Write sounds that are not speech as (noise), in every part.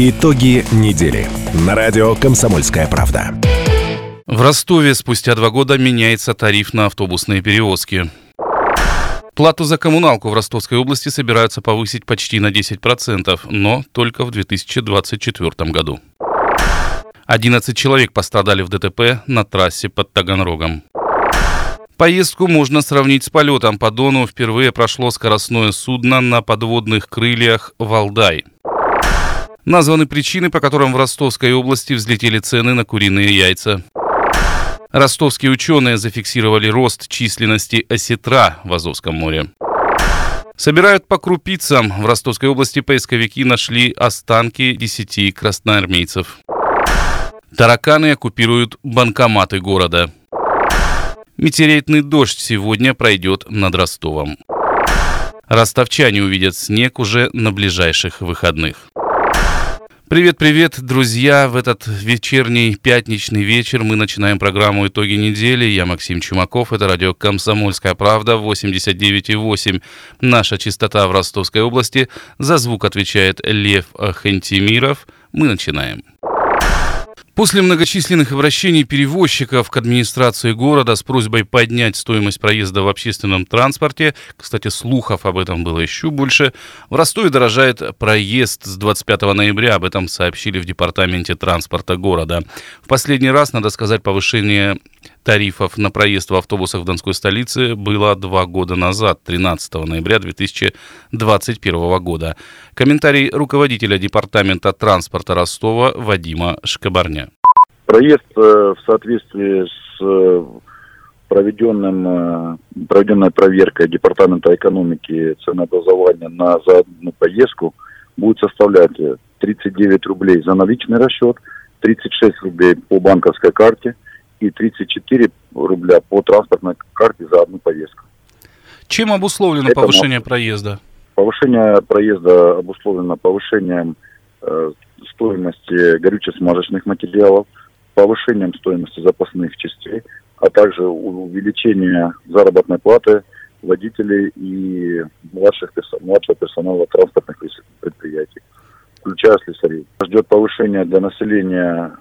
Итоги недели на радио «Комсомольская правда». В Ростове спустя два года меняется тариф на автобусные перевозки. Плату за коммуналку в Ростовской области собираются повысить почти на 10%, но только в 2024 году. 11 человек пострадали в ДТП на трассе под Таганрогом. Поездку можно сравнить с полетом по Дону. Впервые прошло скоростное судно на подводных крыльях «Валдай». Названы причины, по которым в Ростовской области взлетели цены на куриные яйца. Ростовские ученые зафиксировали рост численности осетра в Азовском море. Собирают по крупицам. В Ростовской области поисковики нашли останки 10 красноармейцев. Тараканы оккупируют банкоматы города. Метеоритный дождь сегодня пройдет над Ростовом. Ростовчане увидят снег уже на ближайших выходных. Привет-привет, друзья! В этот вечерний пятничный вечер мы начинаем программу «Итоги недели». Я Максим Чумаков, это радио «Комсомольская правда» 89,8. Наша частота в Ростовской области. За звук отвечает Лев Хантимиров. Мы начинаем. После многочисленных обращений перевозчиков к администрации города с просьбой поднять стоимость проезда в общественном транспорте, кстати, слухов об этом было еще больше, в Ростове дорожает проезд с 25 ноября, об этом сообщили в департаменте транспорта города. В последний раз, надо сказать, повышение тарифов на проезд в автобусах в Донской столице было два года назад, 13 ноября 2021 года. Комментарий руководителя департамента транспорта Ростова Вадима Шкабарня. Проезд э, в соответствии с э, проведенным, э, проведенной проверкой Департамента экономики ценообразования на за одну поездку будет составлять 39 рублей за наличный расчет, 36 рублей по банковской карте – и 34 рубля по транспортной карте за одну поездку. Чем обусловлено Это повышение проезда? Повышение проезда обусловлено повышением э, стоимости горюче-смазочных материалов, повышением стоимости запасных частей, а также увеличение заработной платы водителей и младших, младшего персонала транспортных предприятий, включая слесарей. Ждет повышение для населения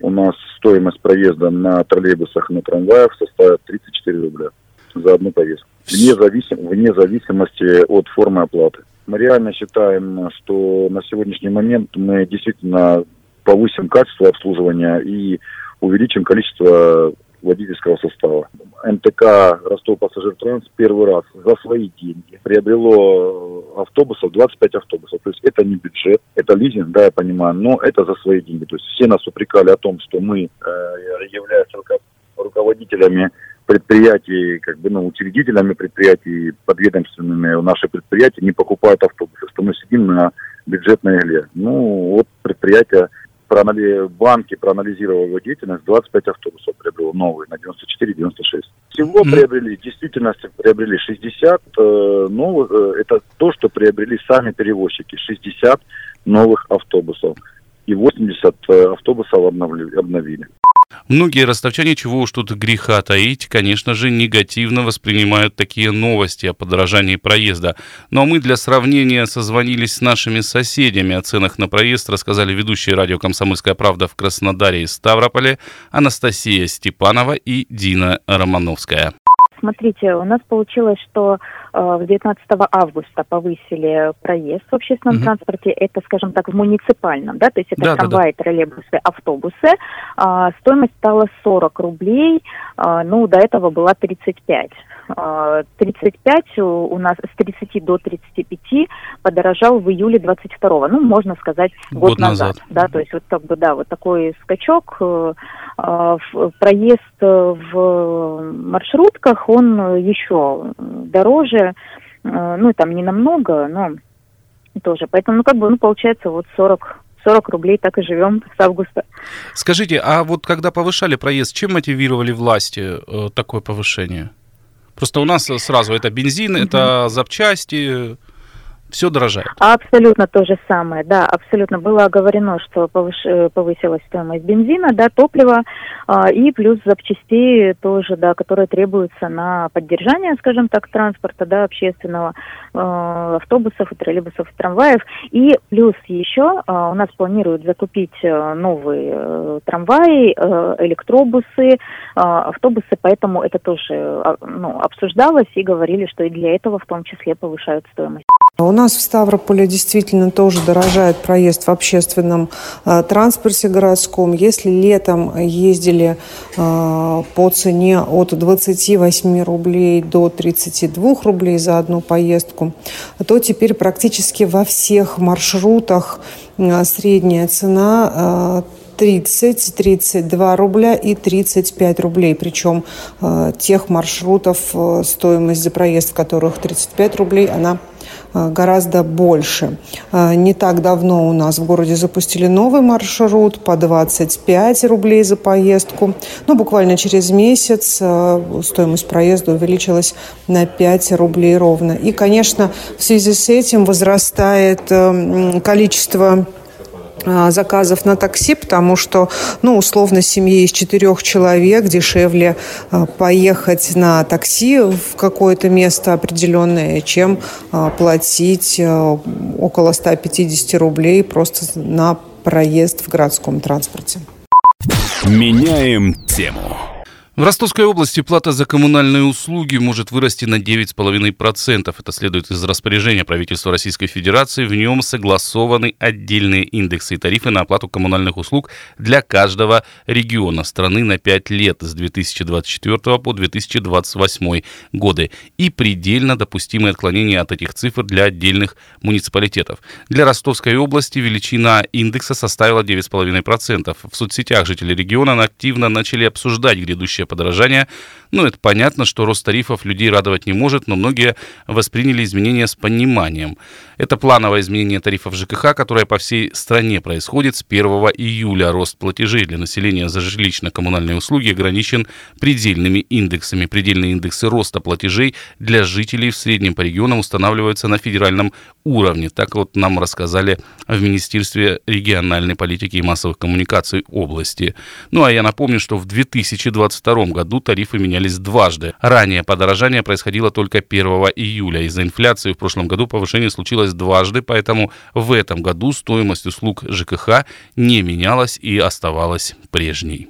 у нас стоимость проезда на троллейбусах, на трамваях составит 34 рубля за одну поездку. Вне, зависим, вне зависимости от формы оплаты. Мы реально считаем, что на сегодняшний момент мы действительно повысим качество обслуживания и увеличим количество водительского состава. МТК Ростов Пассажир Транс первый раз за свои деньги приобрело автобусов, 25 автобусов. То есть это не бюджет, это лизинг, да, я понимаю, но это за свои деньги. То есть все нас упрекали о том, что мы, э, являясь руководителями предприятий, как бы, ну, учредителями предприятий, подведомственными наши предприятия не покупают автобусы, что мы сидим на бюджетной игле. Ну, вот предприятия проанали... банки, проанализировав его деятельность, 25 автобусов приобрело новые на 94-96. Всего mm-hmm. приобрели, в действительности приобрели 60 э, новых, э, это то, что приобрели сами перевозчики, 60 новых автобусов и 80 э, автобусов обновили. Многие ростовчане, чего уж тут греха таить, конечно же, негативно воспринимают такие новости о подорожании проезда. Но мы для сравнения созвонились с нашими соседями. О ценах на проезд рассказали ведущие радио «Комсомольская правда» в Краснодаре и Ставрополе Анастасия Степанова и Дина Романовская. Смотрите, у нас получилось, что э, 19 августа повысили проезд в общественном угу. транспорте. Это, скажем так, в муниципальном, да, то есть это да, трамваи, да, да. троллейбусы, автобусы. Э, стоимость стала 40 рублей, э, ну, до этого была 35. 35 у нас с 30 до 35 подорожал в июле 22 ну, можно сказать, год, год назад. назад. Да, то есть вот как бы, да, вот такой скачок. Э, э, проезд в маршрутках, он еще дороже, э, ну, там не намного, но тоже. Поэтому, ну, как бы, ну, получается, вот 40 40 рублей так и живем с августа. Скажите, а вот когда повышали проезд, чем мотивировали власти э, такое повышение? Просто у нас сразу это бензин, это запчасти, Все дорожает. Абсолютно то же самое, да, абсолютно. Было оговорено, что повыш... Э, повысилась стоимость бензина, да, топлива, э, и плюс запчастей тоже, да, которые требуются на поддержание, скажем так, транспорта, да, общественного, э, автобусов, и троллейбусов, и трамваев. И плюс еще э, у нас планируют закупить э, новые э, трамваи, э, электробусы, э, автобусы, поэтому это тоже э, ну, обсуждалось и говорили, что и для этого в том числе повышают стоимость. У нас в Ставрополе действительно тоже дорожает проезд в общественном э, транспорте городском. Если летом ездили э, по цене от 28 рублей до 32 рублей за одну поездку, то теперь практически во всех маршрутах э, средняя цена 30, 32 рубля и 35 рублей. Причем тех маршрутов, стоимость за проезд в которых 35 рублей, она гораздо больше. Э, не так давно у нас в городе запустили новый маршрут по 25 рублей за поездку. Но буквально через месяц э, стоимость проезда увеличилась на 5 рублей ровно. И, конечно, в связи с этим возрастает количество заказов на такси, потому что, ну, условно, семье из четырех человек дешевле а, поехать на такси в какое-то место определенное, чем а, платить около 150 рублей просто на проезд в городском транспорте. Меняем тему. В Ростовской области плата за коммунальные услуги может вырасти на 9,5%. Это следует из распоряжения правительства Российской Федерации. В нем согласованы отдельные индексы и тарифы на оплату коммунальных услуг для каждого региона страны на 5 лет с 2024 по 2028 годы и предельно допустимые отклонения от этих цифр для отдельных муниципалитетов. Для Ростовской области величина индекса составила 9,5%. В соцсетях жители региона активно начали обсуждать грядущее подорожания. Ну, это понятно, что рост тарифов людей радовать не может, но многие восприняли изменения с пониманием. Это плановое изменение тарифов ЖКХ, которое по всей стране происходит с 1 июля. Рост платежей для населения за жилищно-коммунальные услуги ограничен предельными индексами. Предельные индексы роста платежей для жителей в среднем по регионам устанавливаются на федеральном уровне. Так вот нам рассказали в Министерстве региональной политики и массовых коммуникаций области. Ну а я напомню, что в 2022 году тарифы менялись дважды. Ранее подорожание происходило только 1 июля. Из-за инфляции в прошлом году повышение случилось дважды, поэтому в этом году стоимость услуг ЖКХ не менялась и оставалась прежней.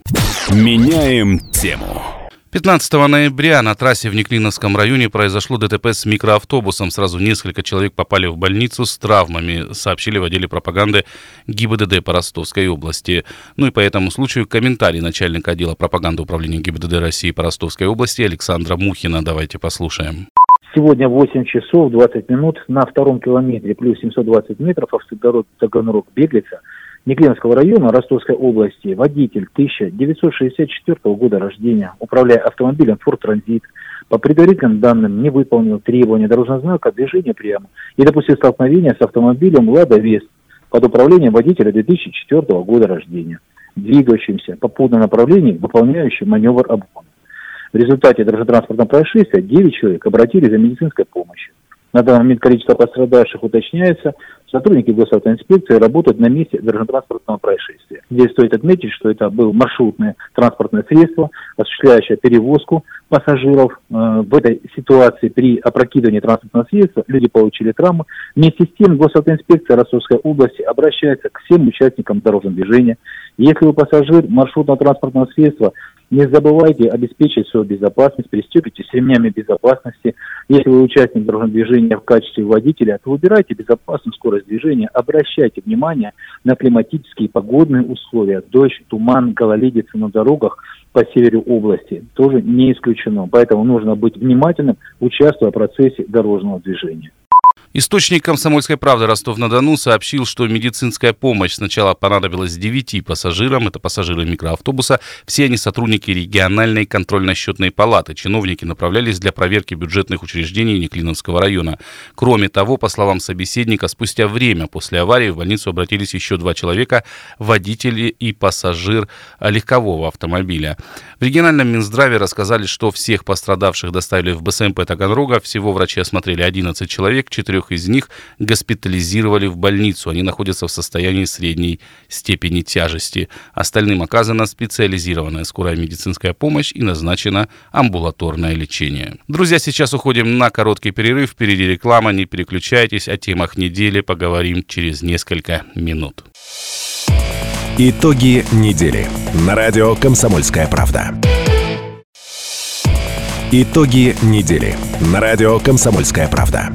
Меняем тему. 15 ноября на трассе в Неклиновском районе произошло ДТП с микроавтобусом. Сразу несколько человек попали в больницу с травмами, сообщили в отделе пропаганды ГИБДД по Ростовской области. Ну и по этому случаю комментарий начальника отдела пропаганды управления ГИБДД России по Ростовской области Александра Мухина. Давайте послушаем. Сегодня 8 часов 20 минут на втором километре плюс 720 метров автодорог Таганрог-Беглица – Неклинского района Ростовской области, водитель 1964 года рождения, управляя автомобилем Ford Transit, по предварительным данным не выполнил требования дорожного знака движения прямо и допустил столкновение с автомобилем «Лада Вест» под управлением водителя 2004 года рождения, двигающимся по путном направлении, выполняющим маневр обгона. В результате дорожно-транспортного происшествия 9 человек обратились за медицинской помощью. На данный момент количество пострадавших уточняется. Сотрудники госавтоинспекции работают на месте дорожно-транспортного происшествия. Здесь стоит отметить, что это было маршрутное транспортное средство, осуществляющее перевозку пассажиров. Э, в этой ситуации при опрокидывании транспортного средства люди получили травмы. Вместе с тем госавтоинспекция Ростовской области обращается к всем участникам дорожного движения. Если вы пассажир маршрутного транспортного средства, не забывайте обеспечить свою безопасность, пристегивайтесь ремнями безопасности. Если вы участник дорожного движения в качестве водителя, то выбирайте безопасную скорость движения, обращайте внимание на климатические и погодные условия, дождь, туман, гололедица на дорогах по северу области тоже не исключено. Поэтому нужно быть внимательным, участвуя в процессе дорожного движения. Источник «Комсомольской правды» Ростов-на-Дону сообщил, что медицинская помощь сначала понадобилась девяти пассажирам, это пассажиры микроавтобуса, все они сотрудники региональной контрольно-счетной палаты. Чиновники направлялись для проверки бюджетных учреждений Неклиновского района. Кроме того, по словам собеседника, спустя время после аварии в больницу обратились еще два человека, водители и пассажир легкового автомобиля. В региональном Минздраве рассказали, что всех пострадавших доставили в БСМП Таганрога. Всего врачи осмотрели 11 человек, четырех четырех из них госпитализировали в больницу. Они находятся в состоянии средней степени тяжести. Остальным оказана специализированная скорая медицинская помощь и назначено амбулаторное лечение. Друзья, сейчас уходим на короткий перерыв. Впереди реклама, не переключайтесь. О темах недели поговорим через несколько минут. Итоги недели на радио «Комсомольская правда». Итоги недели на радио «Комсомольская правда».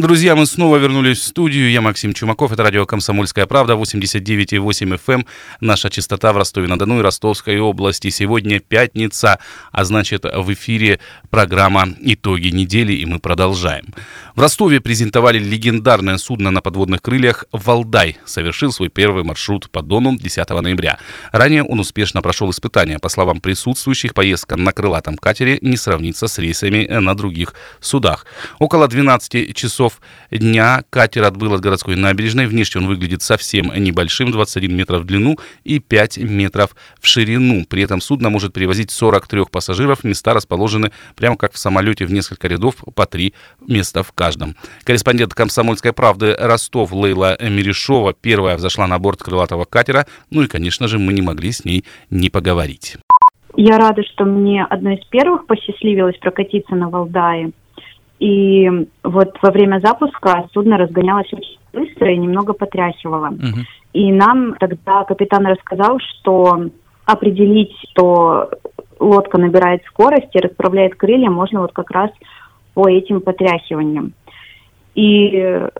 Друзья, мы снова вернулись в студию. Я Максим Чумаков. Это радио «Комсомольская правда», 89,8 FM. Эм. Наша частота в Ростове-на-Дону и Ростовской области. Сегодня пятница, а значит в эфире программа «Итоги недели», и мы продолжаем. В Ростове презентовали легендарное судно на подводных крыльях «Валдай». Совершил свой первый маршрут по Дону 10 ноября. Ранее он успешно прошел испытания. По словам присутствующих, поездка на крылатом катере не сравнится с рейсами на других судах. Около 12 часов часов дня катер отбыл от городской набережной. Внешне он выглядит совсем небольшим, 21 метров в длину и 5 метров в ширину. При этом судно может перевозить 43 пассажиров. Места расположены прямо как в самолете в несколько рядов, по три места в каждом. Корреспондент «Комсомольской правды» Ростов Лейла Мерешова первая взошла на борт крылатого катера. Ну и, конечно же, мы не могли с ней не поговорить. Я рада, что мне одной из первых посчастливилось прокатиться на Валдае. И вот во время запуска судно разгонялось очень быстро и немного потряхивало. Угу. И нам тогда капитан рассказал, что определить, что лодка набирает скорость и расправляет крылья, можно вот как раз по этим потряхиваниям. И э,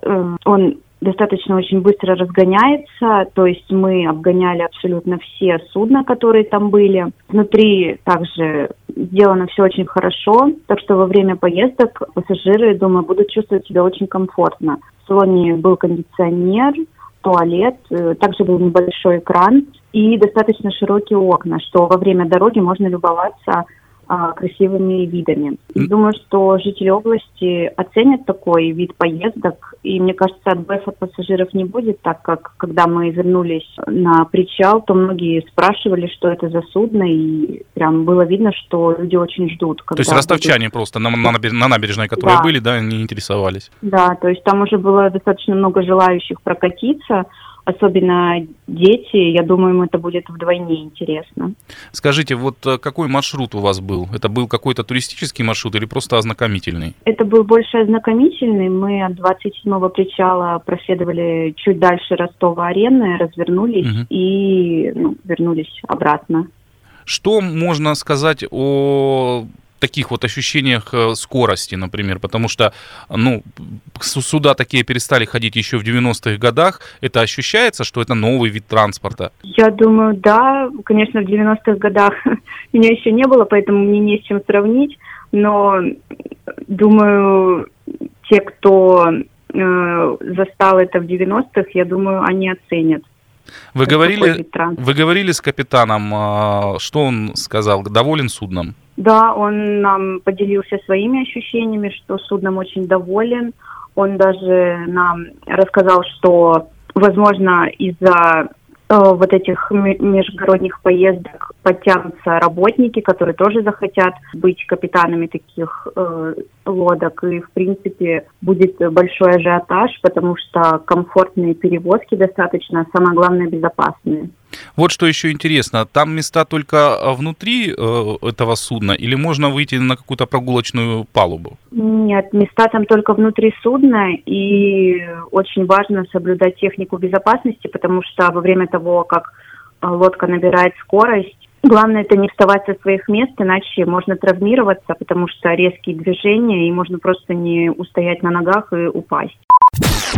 он достаточно очень быстро разгоняется, то есть мы обгоняли абсолютно все судна, которые там были. Внутри также сделано все очень хорошо, так что во время поездок пассажиры, думаю, будут чувствовать себя очень комфортно. В салоне был кондиционер, туалет, э, также был небольшой экран и достаточно широкие окна, что во время дороги можно любоваться а, красивыми видами. И думаю, что жители области оценят такой вид поездок, и мне кажется, отбоев от пассажиров не будет, так как когда мы вернулись на причал, то многие спрашивали, что это за судно, и прям было видно, что люди очень ждут. То есть ростовчане будут... просто на, на, на набережной, которые да. были, да, не интересовались? Да, то есть там уже было достаточно много желающих прокатиться, особенно дети, я думаю, им это будет вдвойне интересно. Скажите, вот э, какой маршрут у вас был? Это был какой-то туристический маршрут или просто ознакомительный? Это был больше ознакомительный. Мы от 27-го причала проследовали чуть дальше Ростова-арены, развернулись угу. и ну, вернулись обратно. Что можно сказать о таких вот ощущениях э, скорости, например, потому что, ну, сюда такие перестали ходить еще в 90-х годах. Это ощущается, что это новый вид транспорта? Я думаю, да. Конечно, в 90-х годах (laughs) меня еще не было, поэтому мне не с чем сравнить. Но, думаю, те, кто э, застал это в 90-х, я думаю, они оценят. Вы говорили, вы говорили с капитаном, а, что он сказал, доволен судном? Да, он нам поделился своими ощущениями, что судном очень доволен. Он даже нам рассказал, что, возможно, из-за вот этих межгородних поездок подтянутся работники, которые тоже захотят быть капитанами таких э, лодок. И, в принципе, будет большой ажиотаж, потому что комфортные перевозки достаточно, а самое главное, безопасные. Вот что еще интересно, там места только а, внутри э, этого судна или можно выйти на какую-то прогулочную палубу? Нет, места там только внутри судна, и очень важно соблюдать технику безопасности, потому что во время того, как э, лодка набирает скорость, Главное это не вставать со своих мест, иначе можно травмироваться, потому что резкие движения, и можно просто не устоять на ногах и упасть.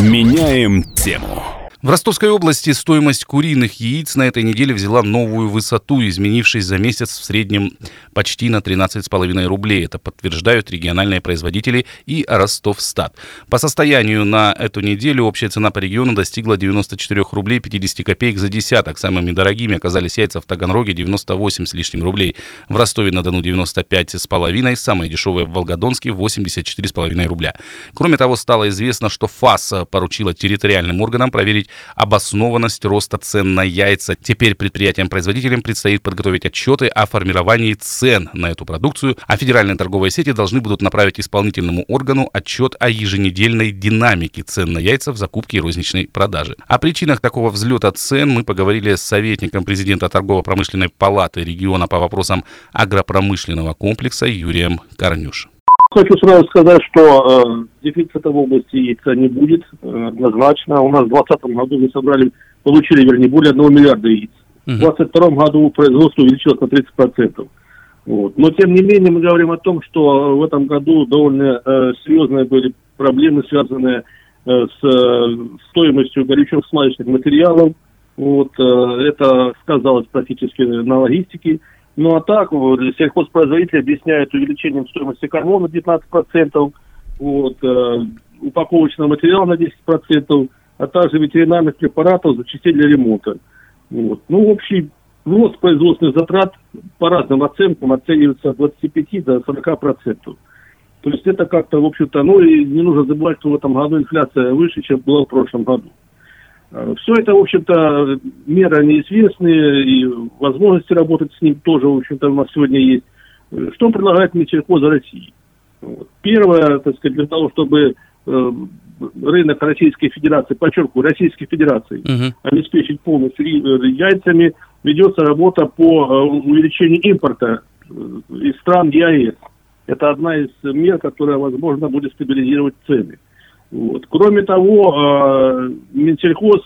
Меняем тему. В Ростовской области стоимость куриных яиц на этой неделе взяла новую высоту, изменившись за месяц в среднем почти на 13,5 рублей. Это подтверждают региональные производители и Ростовстат. По состоянию на эту неделю общая цена по региону достигла 94 рублей 50 копеек за десяток. Самыми дорогими оказались яйца в Таганроге 98 с лишним рублей. В Ростове-на-Дону 95 с половиной, самые дешевые в Волгодонске 84,5 рубля. Кроме того, стало известно, что ФАС поручила территориальным органам проверить обоснованность роста цен на яйца. Теперь предприятиям-производителям предстоит подготовить отчеты о формировании цен на эту продукцию, а федеральные торговые сети должны будут направить исполнительному органу отчет о еженедельной динамике цен на яйца в закупке и розничной продаже. О причинах такого взлета цен мы поговорили с советником президента торгово-промышленной палаты региона по вопросам агропромышленного комплекса Юрием Корнюш. Хочу сразу сказать, что э, дефицита в области яйца не будет э, однозначно. У нас в 2020 году мы собрали, получили, вернее, более 1 миллиарда яиц. Uh-huh. В 2022 году производство увеличилось на 30%. Вот. Но, тем не менее, мы говорим о том, что в этом году довольно э, серьезные были проблемы, связанные э, с э, стоимостью горючих смазочных материалов. Вот, э, это сказалось практически на логистике. Ну а так, сельхозпроизводители объясняют увеличением стоимости кормов на 19%, вот, э, упаковочного материала на 10%, а также ветеринарных препаратов за частей для ремонта. Вот. Ну, общий рост производственных затрат по разным оценкам оценивается от 25 до 40%. То есть это как-то, в общем-то, ну и не нужно забывать, что в этом году инфляция выше, чем была в прошлом году. Э, Все это, в общем-то, меры неизвестные, и возможности работать с ним тоже, в общем-то, у нас сегодня есть. Э, что предлагает Минсельхоз России? Первое, так сказать, для того, чтобы э, рынок Российской Федерации, подчеркиваю, Российской Федерации, uh-huh. обеспечить полностью яйцами, ведется работа по увеличению импорта из стран ЕАЭС. Это одна из мер, которая, возможно, будет стабилизировать цены. Вот. Кроме того, э, Минсельхоз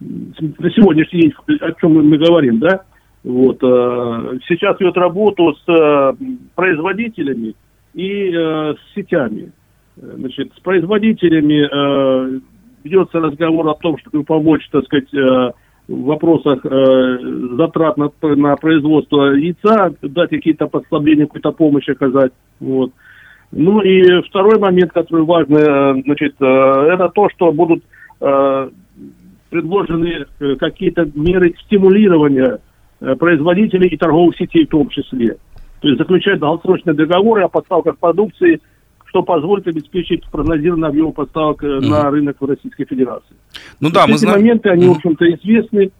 на сегодняшний день, о чем мы говорим, да, вот, э, сейчас ведет работу с э, производителями и с сетями. Значит, с производителями ведется разговор о том, чтобы помочь, так сказать, в вопросах затрат на, на производство яйца, дать какие-то послабления, какую-то помощь оказать. Вот. Ну и второй момент, который важный, э, значит, э, это то, что будут э, предложены какие-то меры стимулирования производителей и торговых сетей в том числе. То есть заключать долгосрочные договоры о поставках продукции, что позволит обеспечить прогнозированный объем поставок mm на рынок в Российской Федерации. Ну да, Эти мы знаем. моменты, они, mm в общем-то, известны.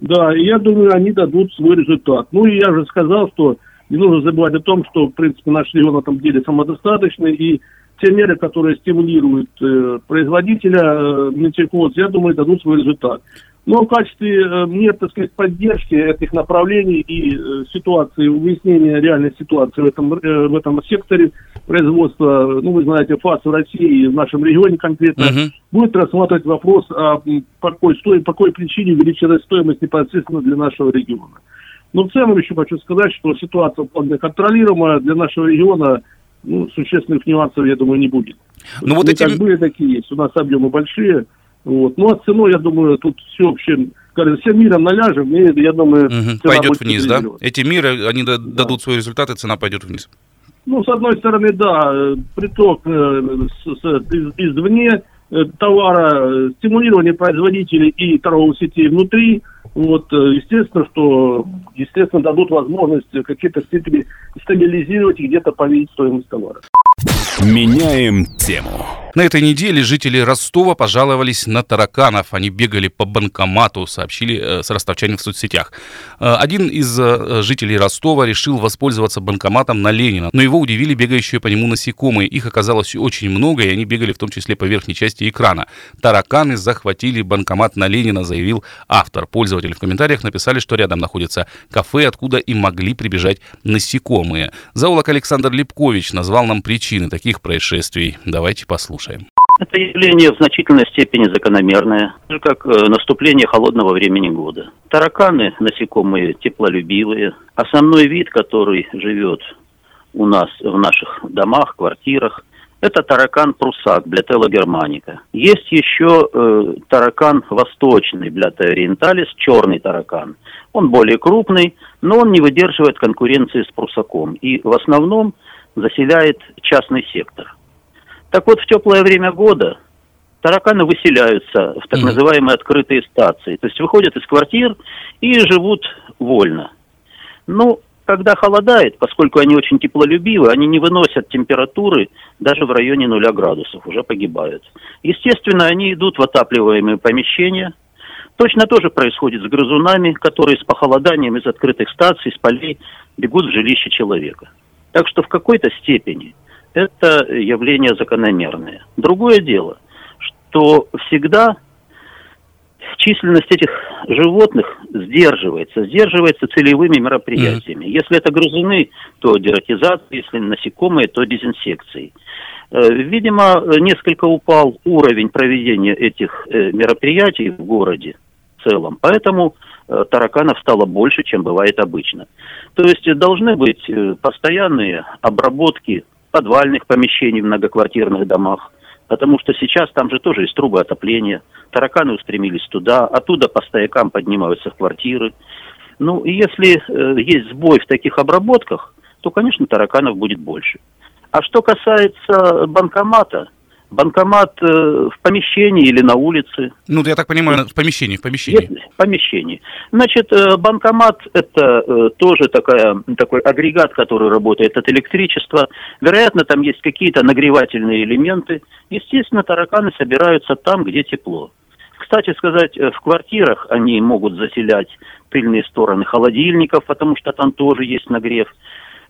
Да, и я думаю, они дадут свой результат. Ну и я же сказал, что не нужно забывать о том, что, в принципе, наш регион в этом деле самодостаточный, и те меры, которые стимулируют э, производителя, э, Минсельхоз, я думаю, дадут свой результат. Но в качестве э, мер, так сказать, поддержки этих направлений и э, ситуации, выяснения реальной ситуации в этом, э, в этом секторе производства, ну, вы знаете, ФАС в России, в нашем регионе конкретно, uh-huh. будет рассматривать вопрос, о по какой, по какой причине увеличилась стоимость непосредственно для нашего региона. Но в целом еще хочу сказать, что ситуация вполне контролируемая для нашего региона. Ну, существенных нюансов, я думаю, не будет. Ну, вот эти... как были, такие есть. У нас объемы большие. Вот. Ну, а ценой, я думаю, тут все вообще всем миром наляжем, и я думаю, угу. пойдет вниз, да? Эти миры, они да. дадут свои результаты, цена пойдет вниз. Ну, с одной стороны, да, э, приток э, с, с, из, извне товара, стимулирование производителей и торговых сетей внутри – вот, э, естественно, что, естественно, дадут возможность какие-то степени стабилизировать и где-то повесить стоимость товара. Меняем тему. На этой неделе жители Ростова пожаловались на тараканов. Они бегали по банкомату, сообщили э, с ростовчане в соцсетях. Э, один из э, жителей Ростова решил воспользоваться банкоматом на Ленина, но его удивили бегающие по нему насекомые. Их оказалось очень много, и они бегали в том числе по верхней части экрана. Тараканы захватили банкомат на Ленина, заявил автор. Пользователи в комментариях написали, что рядом находится кафе, откуда и могли прибежать насекомые. Зоолог Александр Лепкович назвал нам причины таких происшествий. Давайте послушаем. Это явление в значительной степени закономерное, как э, наступление холодного времени года. Тараканы, насекомые теплолюбивые. Основной вид, который живет у нас в наших домах, квартирах, это таракан прусак, блятела германика. Есть еще э, таракан восточный, блята ориенталис, черный таракан. Он более крупный, но он не выдерживает конкуренции с прусаком. И в основном заселяет частный сектор. Так вот, в теплое время года тараканы выселяются в так называемые открытые стации, то есть выходят из квартир и живут вольно. Ну, когда холодает, поскольку они очень теплолюбивы, они не выносят температуры даже в районе нуля градусов, уже погибают. Естественно, они идут в отапливаемые помещения, Точно тоже происходит с грызунами, которые с похолоданием из открытых стаций, с полей бегут в жилище человека. Так что в какой-то степени это явление закономерное. Другое дело, что всегда численность этих животных сдерживается, сдерживается целевыми мероприятиями. Mm-hmm. Если это грызуны, то дератизация, если насекомые, то дезинсекцией. Э, видимо, несколько упал уровень проведения этих э, мероприятий в городе в целом, поэтому э, тараканов стало больше, чем бывает обычно. То есть должны быть постоянные обработки подвальных помещений в многоквартирных домах, потому что сейчас там же тоже есть трубы отопления, тараканы устремились туда, оттуда по стоякам поднимаются в квартиры. Ну, и если э, есть сбой в таких обработках, то, конечно, тараканов будет больше. А что касается банкомата, банкомат э, в помещении или на улице. Ну, я так понимаю, в помещении, в помещении. В помещении. Значит, э, банкомат – это э, тоже такая, такой агрегат, который работает от электричества. Вероятно, там есть какие-то нагревательные элементы. Естественно, тараканы собираются там, где тепло. Кстати сказать, э, в квартирах они могут заселять тыльные стороны холодильников, потому что там тоже есть нагрев.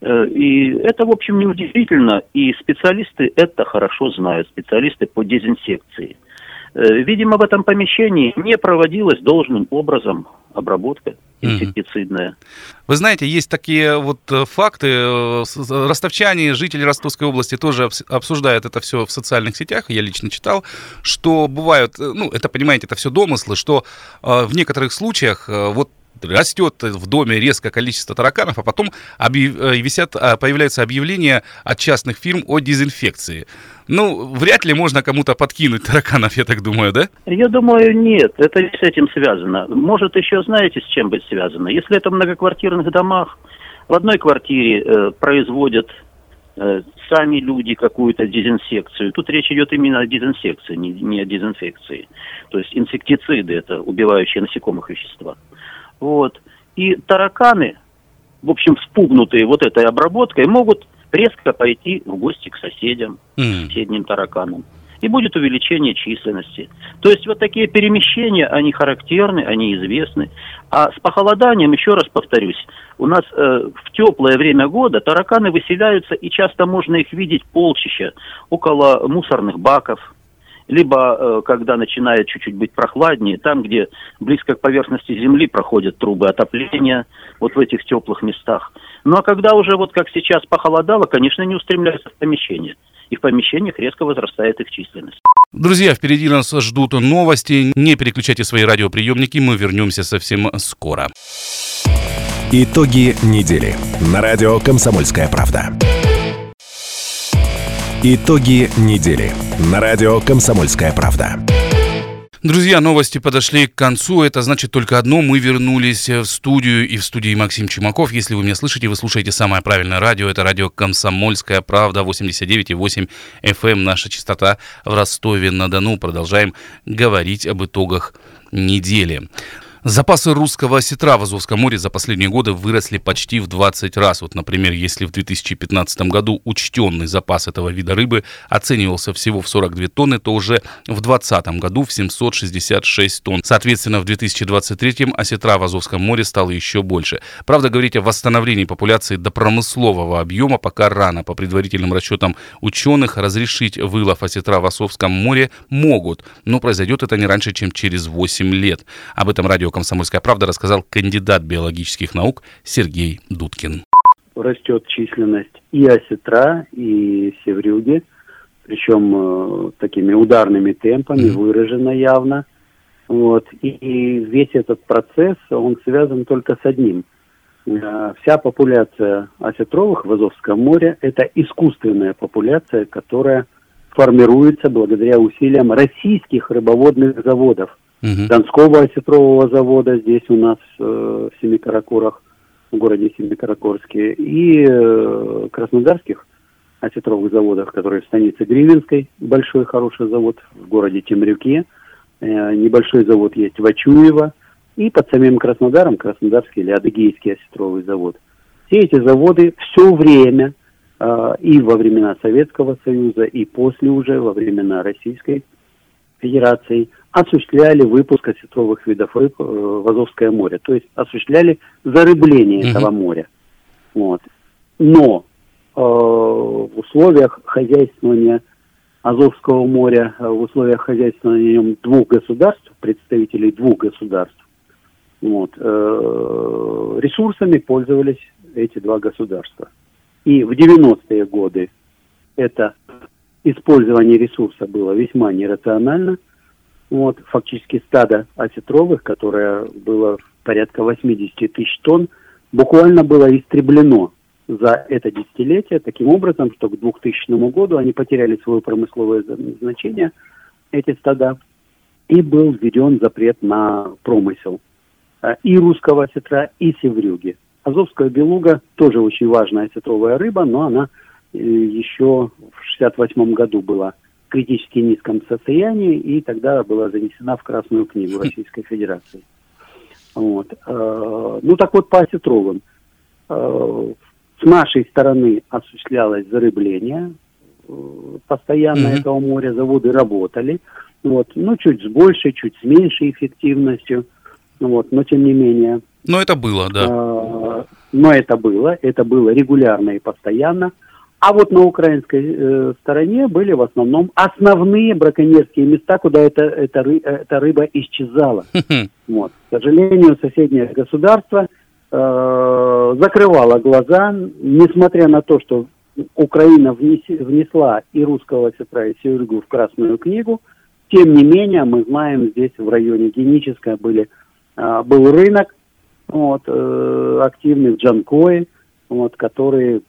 Э, и это, в общем, неудивительно, и специалисты это хорошо знают, специалисты по дезинсекции. Э, видимо, в этом помещении не проводилась должным образом обработка инсектицидная. Вы знаете, есть такие вот э, факты. Ростовчане, жители Ростовской области тоже обсуждают это все в социальных сетях. Я лично читал, что бывают, ну, это, понимаете, это все домыслы, что в некоторых случаях вот растет в доме резко количество тараканов, а потом объяв... Э, висят, а, появляются объявления от частных фирм о дезинфекции. Ну, вряд ли можно кому-то подкинуть тараканов, я так думаю, да? Я думаю, нет. Это с этим связано. Может, еще знаете, с чем быть связано? Если это в многоквартирных домах, в одной квартире э, производят э, сами люди какую-то дезинсекцию. Тут речь идет именно о дезинсекции, не, не о дезинфекции. То есть инсектициды – это убивающие насекомых вещества. Вот. И тараканы, в общем, спугнутые вот этой обработкой, могут резко пойти в гости к соседям, mm. соседним тараканам. И будет увеличение численности. То есть вот такие перемещения, они характерны, они известны. А с похолоданием, еще раз повторюсь, у нас э, в теплое время года тараканы выселяются, и часто можно их видеть полчища около мусорных баков, либо э, когда начинает чуть-чуть быть прохладнее, там, где близко к поверхности земли проходят трубы отопления, вот в этих теплых местах. Ну а когда уже вот как сейчас похолодало, конечно, не устремляются в помещение. И в помещениях резко возрастает их численность. Друзья, впереди нас ждут новости. Не переключайте свои радиоприемники, мы вернемся совсем скоро. Итоги недели на радио «Комсомольская правда». Итоги недели на радио «Комсомольская правда». Друзья, новости подошли к концу. Это значит только одно. Мы вернулись в студию и в студии Максим Чумаков. Если вы меня слышите, вы слушаете самое правильное радио. Это радио «Комсомольская правда» 89,8 FM. Эм. Наша частота в Ростове-на-Дону. Продолжаем говорить об итогах недели. Запасы русского осетра в Азовском море за последние годы выросли почти в 20 раз. Вот, например, если в 2015 году учтенный запас этого вида рыбы оценивался всего в 42 тонны, то уже в 2020 году в 766 тонн. Соответственно, в 2023 осетра в Азовском море стало еще больше. Правда, говорить о восстановлении популяции до промыслового объема пока рано. По предварительным расчетам ученых, разрешить вылов осетра в Азовском море могут, но произойдет это не раньше, чем через 8 лет. Об этом радио «Комсомольская правда» рассказал кандидат биологических наук Сергей Дудкин. Растет численность и осетра, и севрюги, причем э, такими ударными темпами, mm-hmm. выражено явно. Вот. И, и весь этот процесс, он связан только с одним. Э, вся популяция осетровых в Азовском море – это искусственная популяция, которая формируется благодаря усилиям российских рыбоводных заводов – угу. Донского осетрового завода здесь у нас э, в Семикаракорах, в городе Семикаракорске, и э, краснодарских осетровых заводах, которые в станице Гривенской, большой хороший завод, в городе Темрюке, э, небольшой завод есть в Ачуево, и под самим Краснодаром Краснодарский или Адыгейский осетровый завод. Все эти заводы все время, э, и во времена Советского Союза, и после уже, во времена Российской Федерации осуществляли выпуск осетровых видов рыб э, в Азовское море, то есть осуществляли зарыбление mm-hmm. этого моря. Вот. Но э, в условиях хозяйствования Азовского моря, э, в условиях хозяйствования нем двух государств, представителей двух государств, вот, э, ресурсами пользовались эти два государства. И в 90-е годы это использование ресурса было весьма нерационально. Вот, фактически стадо осетровых, которое было порядка 80 тысяч тонн, буквально было истреблено за это десятилетие таким образом, что к 2000 году они потеряли свое промысловое значение, эти стада, и был введен запрет на промысел э, и русского осетра, и севрюги. Азовская белуга тоже очень важная осетровая рыба, но она э, еще в 68 году была критически низком состоянии, и тогда была занесена в Красную книгу Российской Федерации. Вот. Э, ну так вот по осетровым. С нашей стороны осуществлялось зарыбление э, постоянно mm-hmm. этого моря, заводы работали, вот, ну, чуть с большей, чуть с меньшей эффективностью, вот, но тем не менее. Но это было, да. Э, но это было, это было регулярно и постоянно. А вот на украинской э, стороне были в основном основные браконьерские места, куда эта, эта, ры, эта рыба исчезала. Вот. К сожалению, соседнее государство э, закрывала глаза, несмотря на то, что Украина внес, внесла и русского сестра, и Севергу в Красную книгу, тем не менее, мы знаем, здесь в районе Геническое были, э, был рынок вот, э, активный в Джанкое, вот, который, э,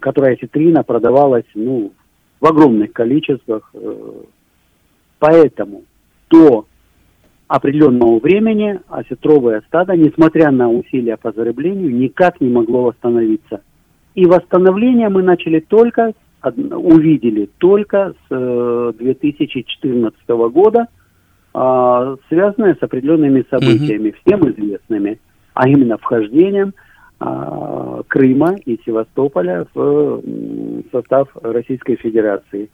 которая ситрина продавалась ну, в огромных количествах. Э, поэтому до определенного времени осетровое стадо, несмотря на усилия по зарыблению, никак не могло восстановиться. И восстановление мы начали только, увидели только с 2014 э, года, а, связанное с определенными событиями, mm всем известными, а именно вхождением Крыма и Севастополя в состав Российской Федерации.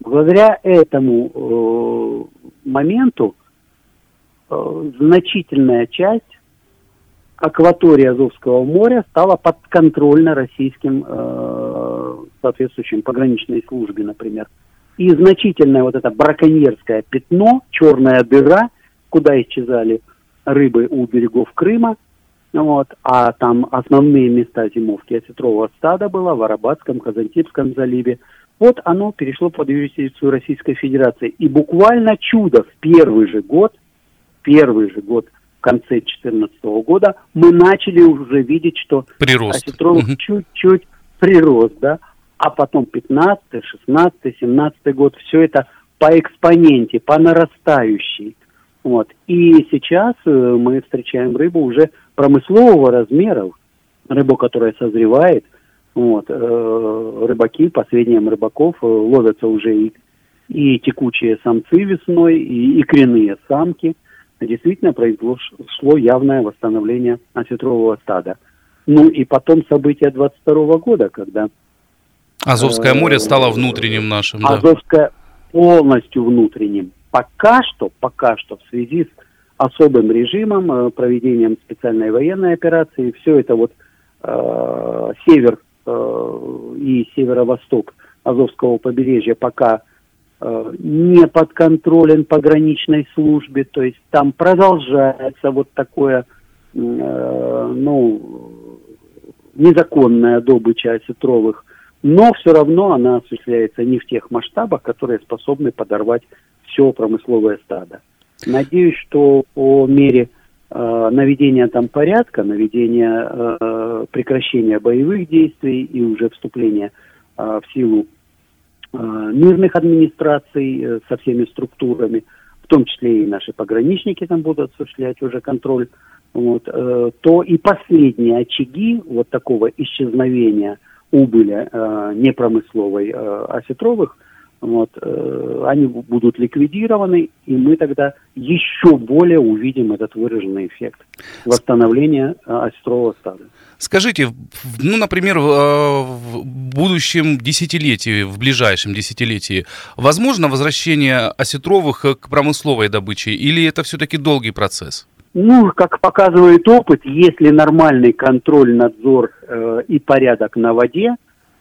Благодаря этому э, моменту Э, значительная часть акватории Азовского моря стала подконтрольна российским э, соответствующим пограничной службе, например. И значительное вот это браконьерское пятно, черная дыра, куда исчезали рыбы у берегов Крыма, вот, а там основные места зимовки осетрового стада было в Арабатском, Казантипском заливе. Вот оно перешло под юрисдикцию Российской Федерации. И буквально чудо в первый же год – первый же год, в конце 2014 года, мы начали уже видеть, что прирост. осетровых угу. чуть-чуть прирост, да, а потом 15, 16, 17 год, все это по экспоненте, по нарастающей. Вот. И сейчас э, мы встречаем рыбу уже промыслового размера, рыбу, которая созревает. Вот. Э, рыбаки, по сведениям рыбаков, э, ловятся уже и, и текучие самцы весной, и икряные самки – действительно произошло явное восстановление осетрового стада. Ну и потом события 22 года, когда... Азовское море э, стало внутренним нашим. Да. Азовское полностью внутренним. Пока что, пока что в связи с особым режимом, э, проведением специальной военной операции, все это вот э, север э, и северо-восток Азовского побережья пока Э, не подконтролен пограничной службе, то есть там продолжается вот такое, э, ну, незаконная добыча осетровых, но все равно она осуществляется не в тех масштабах, которые способны подорвать все промысловое стадо. Надеюсь, что по мере э, наведения там порядка, наведения э, прекращения боевых действий и уже вступления э, в силу Э, мирных администраций э, со всеми структурами, в том числе и наши пограничники там будут осуществлять уже контроль, вот, э, то и последние очаги вот такого исчезновения убыли непромысловой осетровых вот, э, они будут ликвидированы, и мы тогда еще более увидим этот выраженный эффект восстановления э, осетрового стада. Скажите, ну, например, в, э, в будущем десятилетии, в ближайшем десятилетии, возможно возвращение осетровых к промысловой добыче, или это все-таки долгий процесс? Ну, как показывает опыт, если нормальный контроль, надзор э, и порядок на воде,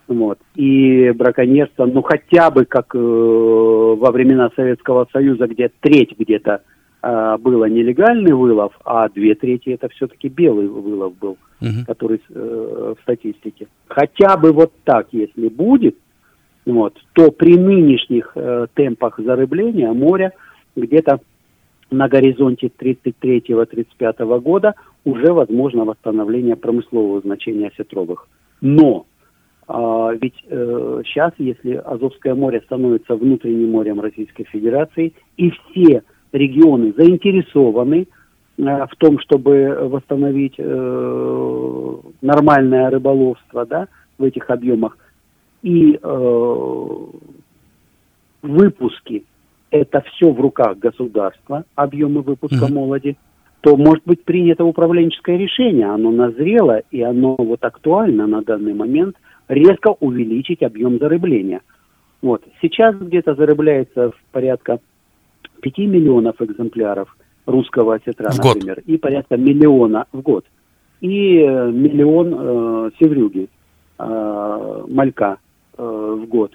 вот. И браконьерство, ну хотя бы как э, во времена Советского Союза, где треть где-то э, было нелегальный вылов, а две трети это все-таки белый вылов был, угу. который э, в статистике. Хотя бы вот так, если будет, вот, то при нынешних э, темпах зарыбления моря где-то на горизонте 33-35 года уже возможно восстановление промыслового значения осетровых. Но а, ведь э, сейчас, если Азовское море становится внутренним морем Российской Федерации, и все регионы заинтересованы э, в том, чтобы восстановить э, нормальное рыболовство да, в этих объемах, и э, выпуски это все в руках государства, объемы выпуска mm-hmm. молоди, то может быть принято управленческое решение, оно назрело и оно вот актуально на данный момент – резко увеличить объем зарыбления. Вот. Сейчас где-то зарыбляется в порядка 5 миллионов экземпляров русского осетра, в например, год. и порядка миллиона в год. И э, миллион э, севрюги, э, малька э, в год.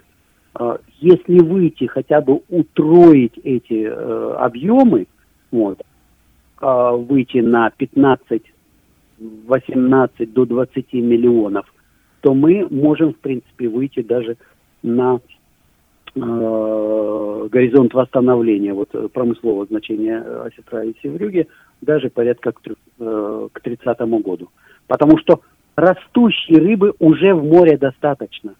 Э, если выйти, хотя бы утроить эти э, объемы, вот, э, выйти на 15, 18 до 20 миллионов то мы можем, в принципе, выйти даже на э, горизонт восстановления вот, промыслового значения осетра и севрюги даже порядка к, э, к 30 году. Потому что растущей рыбы уже в море достаточно.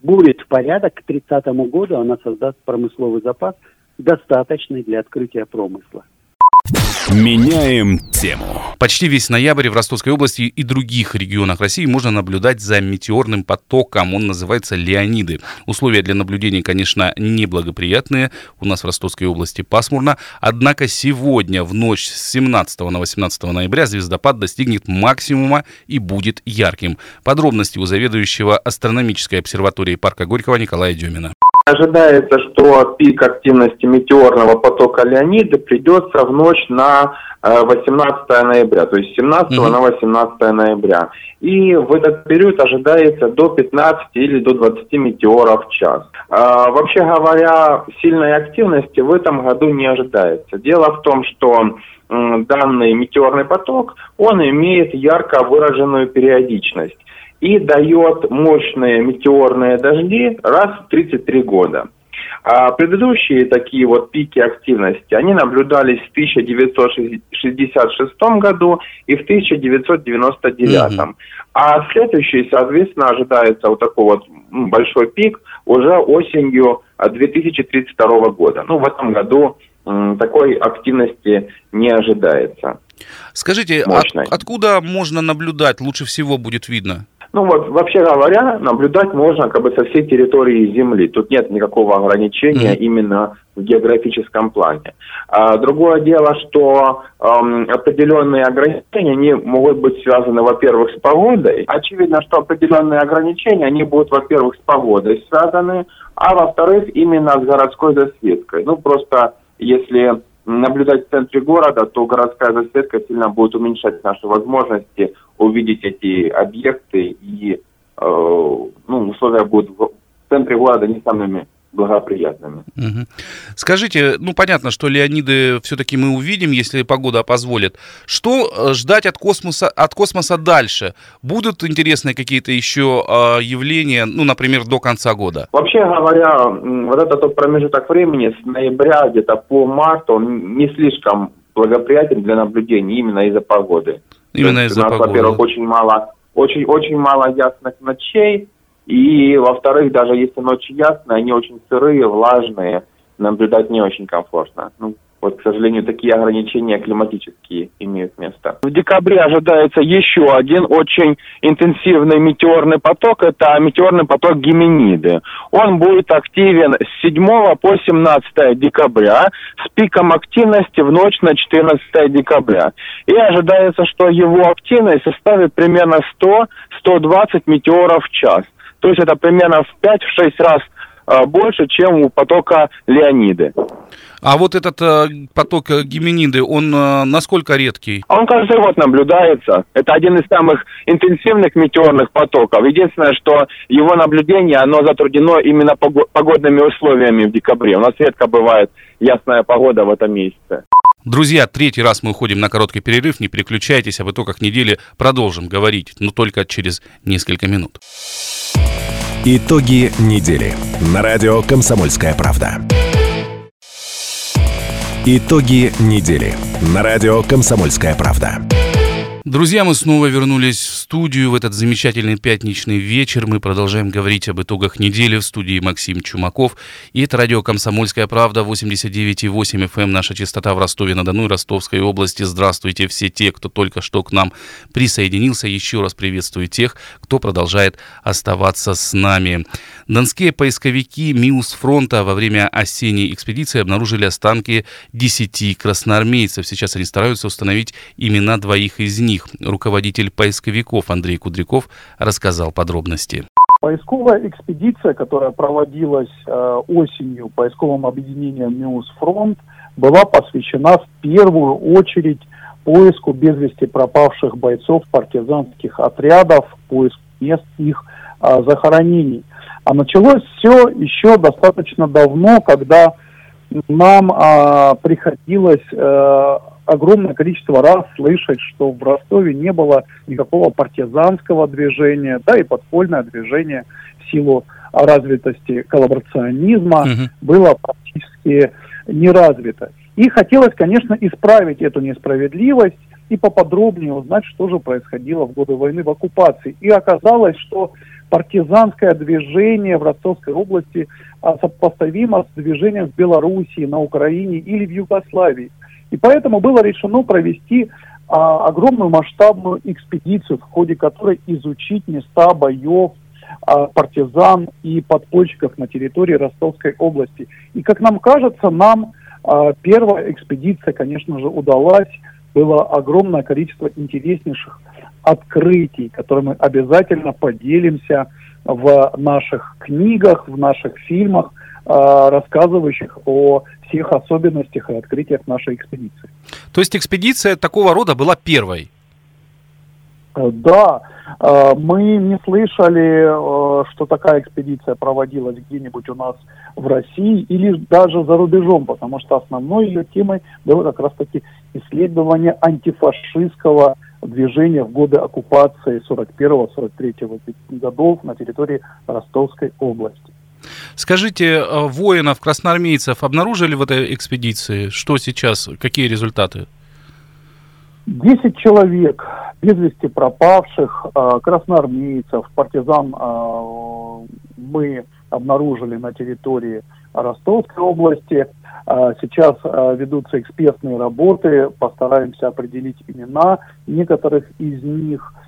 Будет в порядок к 30 году, она создаст промысловый запас, достаточный для открытия промысла. Меняем тему. Почти весь ноябрь в Ростовской области и других регионах России можно наблюдать за метеорным потоком. Он называется Леониды. Условия для наблюдения, конечно, неблагоприятные. У нас в Ростовской области пасмурно. Однако сегодня в ночь с 17 на 18 ноября звездопад достигнет максимума и будет ярким. Подробности у заведующего астрономической обсерватории парка Горького Николая Демина. Ожидается, что пик активности метеорного потока Леонида придется в ночь на 18 э, ноября, то есть 17 mm-hmm. на 18 ноября. И в этот период ожидается до 15 или до 20 метеоров в час. А, вообще говоря, сильной активности в этом году не ожидается. Дело в том, что данный метеорный поток, он имеет ярко выраженную периодичность и дает мощные метеорные дожди раз в 33 года. А предыдущие такие вот пики активности, они наблюдались в 1966 году и в 1999. Угу. А следующий, соответственно, ожидается вот такой вот большой пик уже осенью 2032 года. Ну, в этом году такой активности не ожидается. Скажите, от, откуда можно наблюдать, лучше всего будет видно? Ну вот, вообще говоря, наблюдать можно как бы со всей территории Земли. Тут нет никакого ограничения mm-hmm. именно в географическом плане. А, другое дело, что эм, определенные ограничения, они могут быть связаны, во-первых, с погодой. Очевидно, что определенные ограничения, они будут, во-первых, с погодой связаны, а во-вторых, именно с городской засветкой. Ну, просто если наблюдать в центре города, то городская засветка сильно будет уменьшать наши возможности увидеть эти объекты, и э, ну, условия будут в центре города не самыми благоприятными. Угу. Скажите, ну понятно, что Леониды все-таки мы увидим, если погода позволит. Что э, ждать от космоса, от космоса дальше? Будут интересные какие-то еще э, явления, ну, например, до конца года? Вообще говоря, вот этот тот промежуток времени с ноября где-то по март, он не слишком благоприятен для наблюдений именно из-за погоды. Именно из-за погоды. Во-первых, очень мало, очень, очень мало ясных ночей, и, во-вторых, даже если ночи ясные, они очень сырые, влажные, наблюдать не очень комфортно. Ну, вот, к сожалению, такие ограничения климатические имеют место. В декабре ожидается еще один очень интенсивный метеорный поток. Это метеорный поток Геминиды. Он будет активен с 7 по 17 декабря с пиком активности в ночь на 14 декабря. И ожидается, что его активность составит примерно 100-120 метеоров в час. То есть это примерно в 5-6 раз Э, больше, чем у потока Леониды. А вот этот э, поток Геминиды, он э, насколько редкий? Он каждый год наблюдается. Это один из самых интенсивных метеорных потоков. Единственное, что его наблюдение, оно затруднено именно погодными условиями в декабре. У нас редко бывает ясная погода в этом месяце. Друзья, третий раз мы уходим на короткий перерыв. Не переключайтесь, об итогах недели продолжим говорить, но только через несколько минут. Итоги недели на радио «Комсомольская правда». Итоги недели на радио «Комсомольская правда». Друзья, мы снова вернулись в студию в этот замечательный пятничный вечер. Мы продолжаем говорить об итогах недели в студии Максим Чумаков. И это радио «Комсомольская правда» 89,8 FM. Эм. Наша частота в Ростове-на-Дону и Ростовской области. Здравствуйте все те, кто только что к нам присоединился. Еще раз приветствую тех, кто продолжает оставаться с нами. Донские поисковики МИУС фронта во время осенней экспедиции обнаружили останки 10 красноармейцев. Сейчас они стараются установить имена двоих из них них руководитель поисковиков Андрей Кудряков рассказал подробности. Поисковая экспедиция, которая проводилась э, осенью поисковым объединением «Миус Фронт», была посвящена в первую очередь поиску без вести пропавших бойцов партизанских отрядов, поиск мест их э, захоронений. А началось все еще достаточно давно, когда нам э, приходилось э, огромное количество раз слышать, что в Ростове не было никакого партизанского движения, да и подпольное движение в силу развитости коллаборационизма угу. было практически не развито. И хотелось, конечно, исправить эту несправедливость и поподробнее узнать, что же происходило в годы войны в оккупации. И оказалось, что партизанское движение в Ростовской области а, сопоставимо с движением в Белоруссии, на Украине или в Югославии. И поэтому было решено провести а, огромную масштабную экспедицию, в ходе которой изучить места боев а, партизан и подпольщиков на территории Ростовской области. И, как нам кажется, нам а, первая экспедиция, конечно же, удалась. Было огромное количество интереснейших открытий, которые мы обязательно поделимся в наших книгах, в наших фильмах, рассказывающих о всех особенностях и открытиях нашей экспедиции. То есть экспедиция такого рода была первой? Э, да, э, мы не слышали, э, что такая экспедиция проводилась где-нибудь у нас в России или даже за рубежом, потому что основной ее темой было как раз-таки исследование антифашистского движения в годы оккупации 41-43 годов на территории Ростовской области. Скажите, э, воинов, красноармейцев обнаружили в этой экспедиции? Что сейчас? Какие результаты? Десять человек без вести пропавших, э, красноармейцев, партизан э, мы обнаружили на территории Ростовской области. Сейчас ведутся экспертные работы, постараемся определить имена некоторых из них –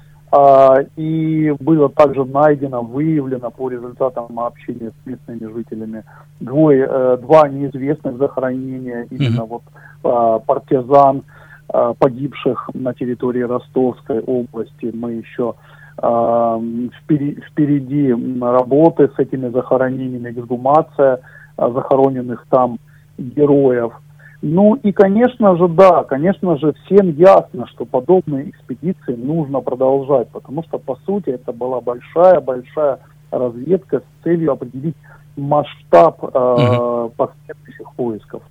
и было также найдено, выявлено по результатам общения с местными жителями двое, э, два неизвестных захоронения, именно mm-hmm. вот а, партизан, а, погибших на территории Ростовской области. Мы еще впереди, впереди работы с этими захоронениями, эксгумация захороненных там героев – ну и, конечно же, да, конечно же, всем ясно, что подобные экспедиции нужно продолжать, потому что, по сути, это была большая-большая разведка с целью определить масштаб э, угу. последующих поисков.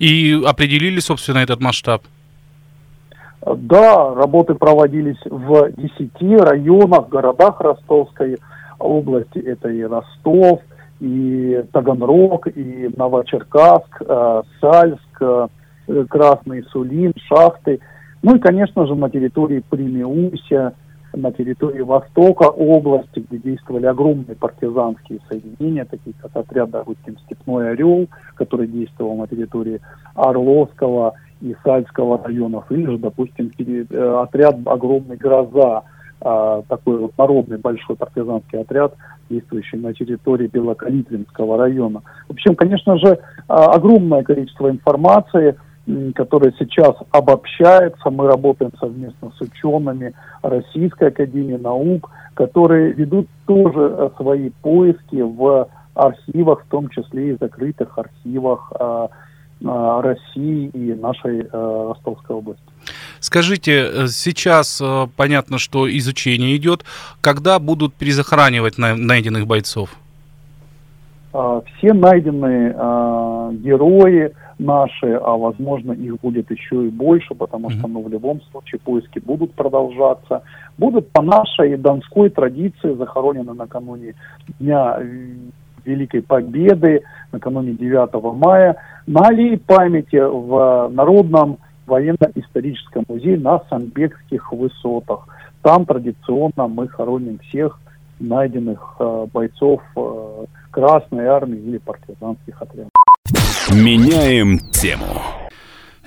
И определили, собственно, этот масштаб? Да, работы проводились в 10 районах, городах Ростовской области. Это и Ростов, и Таганрог, и Новочеркасск, э, Сальск, э, Красный Сулин, Шахты. Ну и, конечно же, на территории Примеуся, на территории Востока области, где действовали огромные партизанские соединения, такие как отряд, допустим, «Степной орел», который действовал на территории Орловского и Сальского районов, или же, допустим, э, отряд огромный «Гроза», а, такой вот народный большой партизанский отряд, действующий на территории Белокалитвинского района. В общем, конечно же, а, огромное количество информации, которая сейчас обобщается. Мы работаем совместно с учеными Российской Академии Наук, которые ведут тоже э, свои поиски в архивах, в том числе и закрытых архивах а, России и нашей э, Ростовской области. Скажите, э, сейчас э, понятно, что изучение идет. Когда будут перезахоранивать найденных бойцов? А, все найденные а, герои наши, а возможно их будет еще и больше, потому что ну, в любом случае поиски будут продолжаться, будут по нашей донской традиции захоронены накануне Дня Великой Победы, накануне 9 мая, на аллее памяти в Народном военно-историческом музее на Санбекских высотах. Там традиционно мы хороним всех найденных э, бойцов э, Красной армии или партизанских отрядов. Меняем тему.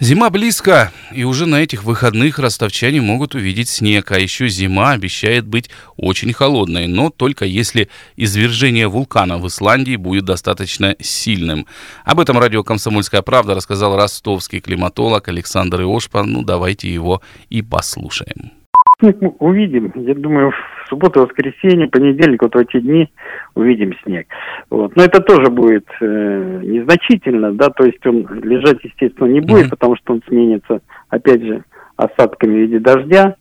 Зима близко, и уже на этих выходных ростовчане могут увидеть снег, а еще зима обещает быть очень холодной, но только если извержение вулкана в Исландии будет достаточно сильным. Об этом радио «Комсомольская правда» рассказал ростовский климатолог Александр Иошпа. Ну, давайте его и послушаем. Снег мы увидим. Я думаю, в субботу, воскресенье, понедельник, вот в эти дни увидим снег. Вот. Но это тоже будет э, незначительно, да, то есть он лежать, естественно, не будет, mm-hmm. потому что он сменится, опять же, осадками в виде дождя.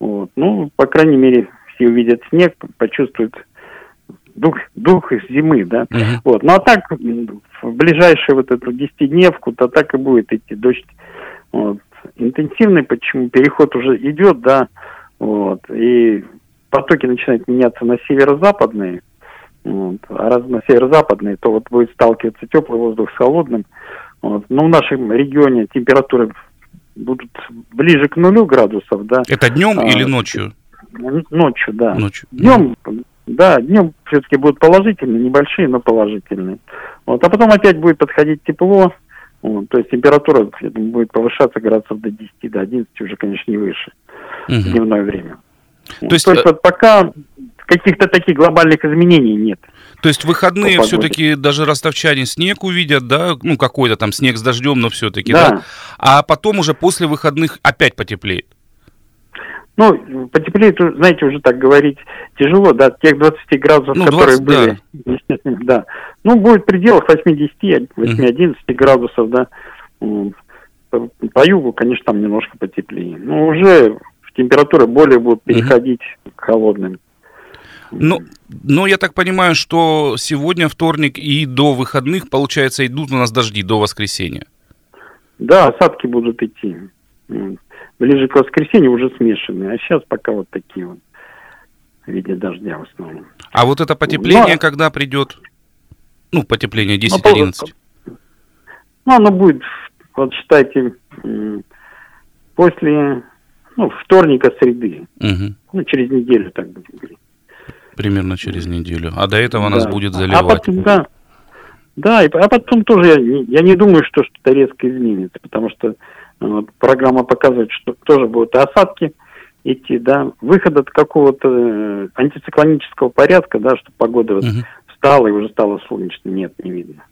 Вот. Ну, по крайней мере, все увидят снег, почувствуют дух, дух из зимы, да. Uh-huh. Вот. Ну а так, в ближайшую вот эту десятидневку, то так и будет идти дождь. Вот. Интенсивный, почему переход уже идет, да, вот. И потоки начинают меняться на северо-западные. Вот. А раз на северо-западные, то вот будет сталкиваться теплый воздух с холодным. Вот. Но в нашем регионе температуры будут ближе к нулю градусов, да. Это днем а, или ночью? Ночью, да. Ночью. Днем, да, днем все-таки будут положительные, небольшие, но положительные. Вот. А потом опять будет подходить тепло, вот. то есть температура думаю, будет повышаться градусов до 10, до 11, уже, конечно, не выше угу. в дневное время. То есть, То есть э, вот пока каких-то таких глобальных изменений нет. То есть выходные все-таки даже ростовчане снег увидят, да, ну какой-то там снег с дождем, но все-таки, да. да, а потом уже после выходных опять потеплеет. Ну, потеплеет, знаете, уже так говорить тяжело, да, тех 20 градусов, ну, 20, которые были, да. (laughs) естественно, да. Ну, будет в пределах 8-10, 8-11 градусов, да. По югу, конечно, там немножко потеплее. Но уже температуры более будут переходить угу. к холодным. Ну, но я так понимаю, что сегодня вторник и до выходных, получается, идут у нас дожди до воскресенья. Да, осадки будут идти. Ближе к воскресенью уже смешанные, а сейчас пока вот такие вот в виде дождя в основном. А вот это потепление, но... когда придет? Ну, потепление 10-11. Ну, ну, оно будет, вот считайте, после ну, вторника, среды. Угу. Ну, через неделю, так будем говорить. Примерно через неделю. А до этого да. нас будет заливать. А потом, да. Да, и, а потом тоже я, я не думаю, что что-то резко изменится, потому что вот, программа показывает, что тоже будут осадки идти, да, выход от какого-то э, антициклонического порядка, да, что погода вот угу. встала и уже стало солнечно, нет, не видно.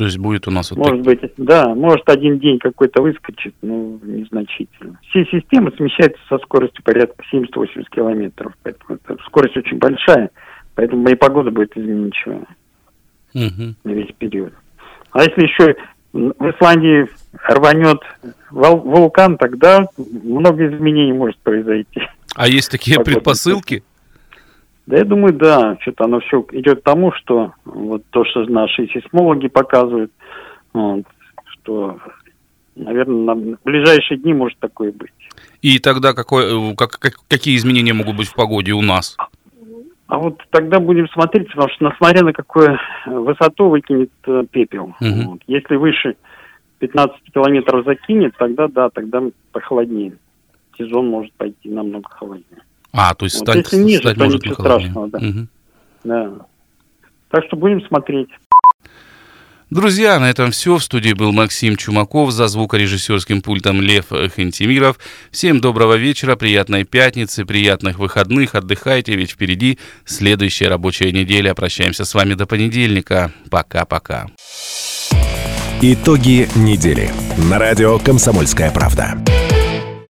То есть будет у нас вот Может так... быть, да, может один день какой-то выскочит, но незначительно. Все системы смещаются со скоростью порядка 70-80 километров, поэтому это скорость очень большая, поэтому моя погода будет изменчивая угу. на весь период. А если еще в Исландии рванет вулкан, тогда много изменений может произойти. А есть такие предпосылки? Да, я думаю, да. Что-то оно все идет к тому, что вот то, что наши сейсмологи показывают, вот, что, наверное, на ближайшие дни может такое быть. И тогда какой, как, как, какие изменения могут быть в погоде у нас? А вот тогда будем смотреть, потому что смотря на какую высоту выкинет э, пепел. Угу. Вот. Если выше 15 километров закинет, тогда да, тогда похолоднее. Сезон может пойти намного холоднее. А, то есть вот, стать, если ниже, стать то может ничего страшного, да. Угу. да. Так что будем смотреть. Друзья, на этом все. В студии был Максим Чумаков, за звукорежиссерским пультом Лев Хентимиров. Всем доброго вечера, приятной пятницы, приятных выходных, отдыхайте, ведь впереди следующая рабочая неделя. Прощаемся с вами до понедельника. Пока-пока. Итоги недели на радио «Комсомольская правда».